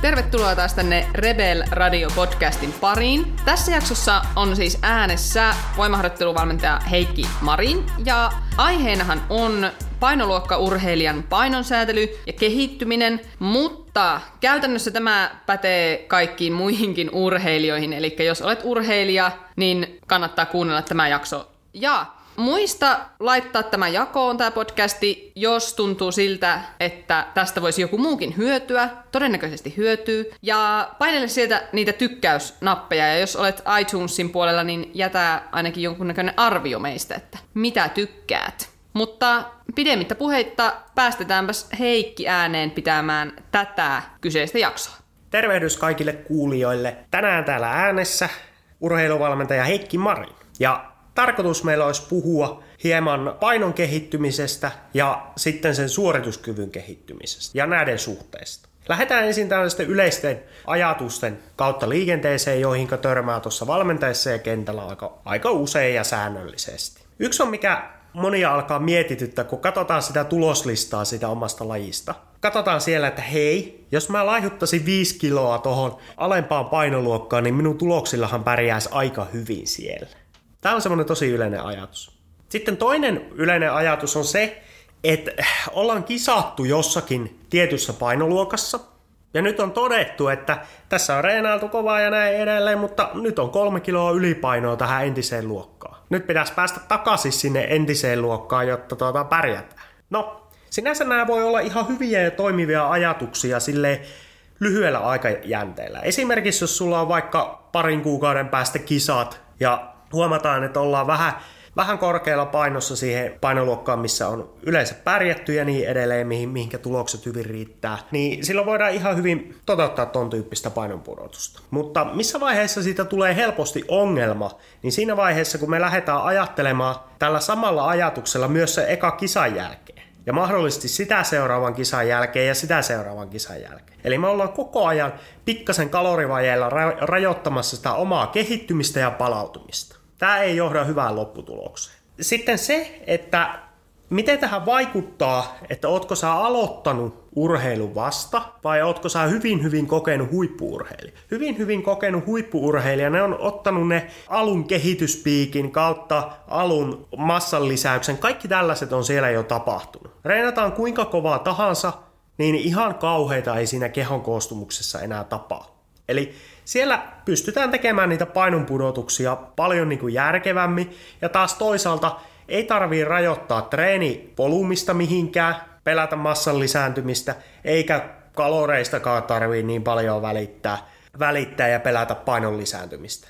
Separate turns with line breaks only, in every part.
Tervetuloa taas tänne Rebel Radio podcastin pariin. Tässä jaksossa on siis äänessä voimaharjoitteluvalmentaja Heikki Marin ja aiheenahan on painoluokkaurheilijan painonsäätely ja kehittyminen, mutta käytännössä tämä pätee kaikkiin muihinkin urheilijoihin, eli jos olet urheilija, niin kannattaa kuunnella tämä jakso. Ja Muista laittaa tämä jakoon, tämä podcasti, jos tuntuu siltä, että tästä voisi joku muukin hyötyä. Todennäköisesti hyötyy. Ja painele sieltä niitä tykkäysnappeja, ja jos olet iTunesin puolella, niin jätä ainakin jonkunnäköinen arvio meistä, että mitä tykkäät. Mutta pidemmittä puheitta päästetäänpäs Heikki ääneen pitämään tätä kyseistä jaksoa.
Tervehdys kaikille kuulijoille. Tänään täällä äänessä urheiluvalmentaja Heikki Mari. Ja tarkoitus meillä olisi puhua hieman painon kehittymisestä ja sitten sen suorituskyvyn kehittymisestä ja näiden suhteesta. Lähdetään ensin tällaisten yleisten ajatusten kautta liikenteeseen, joihin törmää tuossa valmentaessa ja kentällä aika, aika usein ja säännöllisesti. Yksi on, mikä monia alkaa mietityttää, kun katsotaan sitä tuloslistaa sitä omasta lajista. Katsotaan siellä, että hei, jos mä laihuttaisin 5 kiloa tuohon alempaan painoluokkaan, niin minun tuloksillahan pärjäisi aika hyvin siellä. Tämä on semmoinen tosi yleinen ajatus. Sitten toinen yleinen ajatus on se, että ollaan kisattu jossakin tietyssä painoluokassa, ja nyt on todettu, että tässä on reenailtu kovaa ja näin edelleen, mutta nyt on kolme kiloa ylipainoa tähän entiseen luokkaan. Nyt pitäisi päästä takaisin sinne entiseen luokkaan, jotta tuota pärjätään. No, sinänsä nämä voi olla ihan hyviä ja toimivia ajatuksia sille lyhyellä aikajänteellä. Esimerkiksi jos sulla on vaikka parin kuukauden päästä kisat ja huomataan, että ollaan vähän, vähän korkealla painossa siihen painoluokkaan, missä on yleensä pärjätty ja niin edelleen, mihin, mihinkä tulokset hyvin riittää, niin silloin voidaan ihan hyvin toteuttaa ton tyyppistä painonpudotusta. Mutta missä vaiheessa siitä tulee helposti ongelma, niin siinä vaiheessa, kun me lähdetään ajattelemaan tällä samalla ajatuksella myös se eka kisan jälkeen ja mahdollisesti sitä seuraavan kisan jälkeen ja sitä seuraavan kisan jälkeen. Eli me ollaan koko ajan pikkasen kalorivajeella rajoittamassa sitä omaa kehittymistä ja palautumista. Tämä ei johda hyvään lopputulokseen. Sitten se, että miten tähän vaikuttaa, että ootko sä aloittanut urheilun vasta vai ootko sä hyvin hyvin kokenut huippuurheilija. Hyvin hyvin kokenut huippuurheilija, ne on ottanut ne alun kehityspiikin kautta alun massan lisäyksen. Kaikki tällaiset on siellä jo tapahtunut. Reenataan kuinka kovaa tahansa, niin ihan kauheita ei siinä kehon koostumuksessa enää tapahdu. Eli siellä pystytään tekemään niitä painonpudotuksia paljon niin kuin järkevämmin ja taas toisaalta ei tarvii rajoittaa treenivolumista mihinkään, pelätä massan lisääntymistä, eikä kaloreistakaan tarvii niin paljon välittää, välittää ja pelätä painon lisääntymistä.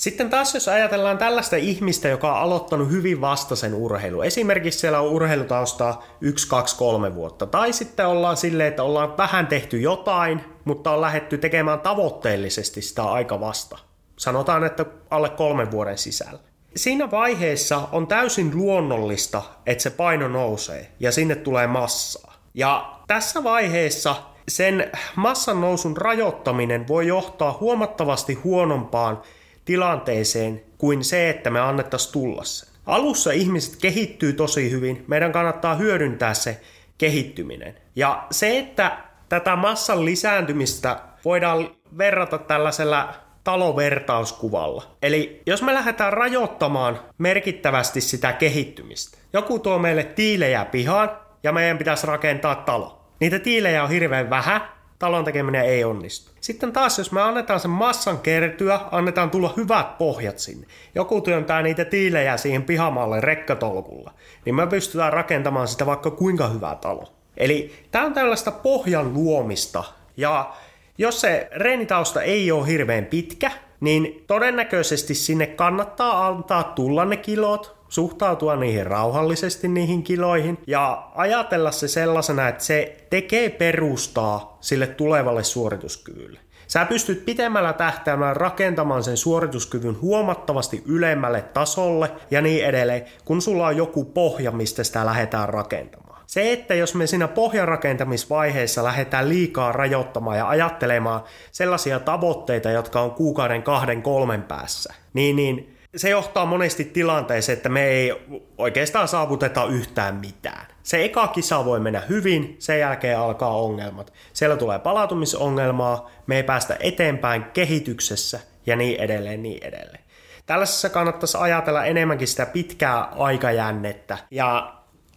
Sitten taas jos ajatellaan tällaista ihmistä, joka on aloittanut hyvin vastaisen urheilu, esimerkiksi siellä on urheilutaustaa 1, 2, 3 vuotta, tai sitten ollaan silleen, että ollaan vähän tehty jotain, mutta on lähetty tekemään tavoitteellisesti sitä aika vasta. Sanotaan, että alle kolmen vuoden sisällä. Siinä vaiheessa on täysin luonnollista, että se paino nousee ja sinne tulee massaa. Ja tässä vaiheessa sen massan nousun rajoittaminen voi johtaa huomattavasti huonompaan tilanteeseen kuin se, että me annettaisiin tulla sen. Alussa ihmiset kehittyy tosi hyvin, meidän kannattaa hyödyntää se kehittyminen. Ja se, että tätä massan lisääntymistä voidaan verrata tällaisella talovertauskuvalla. Eli jos me lähdetään rajoittamaan merkittävästi sitä kehittymistä, joku tuo meille tiilejä pihaan ja meidän pitäisi rakentaa talo. Niitä tiilejä on hirveän vähän, talon tekeminen ei onnistu. Sitten taas, jos me annetaan sen massan kertyä, annetaan tulla hyvät pohjat sinne. Joku työntää niitä tiilejä siihen pihamaalle rekkatolkulla, niin me pystytään rakentamaan sitä vaikka kuinka hyvä talo. Eli tämä on tällaista pohjan luomista. Ja jos se reenitausta ei ole hirveän pitkä, niin todennäköisesti sinne kannattaa antaa tulla ne kilot, suhtautua niihin rauhallisesti niihin kiloihin ja ajatella se sellaisena, että se tekee perustaa sille tulevalle suorituskyvylle. Sä pystyt pitemmällä tähtäimellä rakentamaan sen suorituskyvyn huomattavasti ylemmälle tasolle ja niin edelleen, kun sulla on joku pohja, mistä sitä lähdetään rakentamaan. Se, että jos me siinä pohjarakentamisvaiheessa lähdetään liikaa rajoittamaan ja ajattelemaan sellaisia tavoitteita, jotka on kuukauden kahden kolmen päässä, niin, niin se johtaa monesti tilanteeseen, että me ei oikeastaan saavuteta yhtään mitään. Se eka kisa voi mennä hyvin, sen jälkeen alkaa ongelmat. Siellä tulee palautumisongelmaa, me ei päästä eteenpäin kehityksessä ja niin edelleen, niin edelleen. Tällaisessa kannattaisi ajatella enemmänkin sitä pitkää aikajännettä ja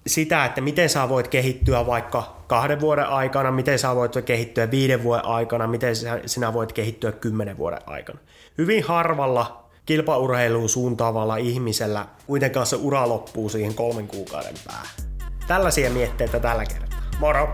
sitä, että miten sä voit kehittyä vaikka kahden vuoden aikana, miten sä voit kehittyä viiden vuoden aikana, miten sinä voit kehittyä kymmenen vuoden aikana. Hyvin harvalla kilpaurheiluun suuntaavalla ihmisellä kuitenkaan se ura loppuu siihen kolmen kuukauden päähän. Tällaisia mietteitä tällä kertaa. Moro!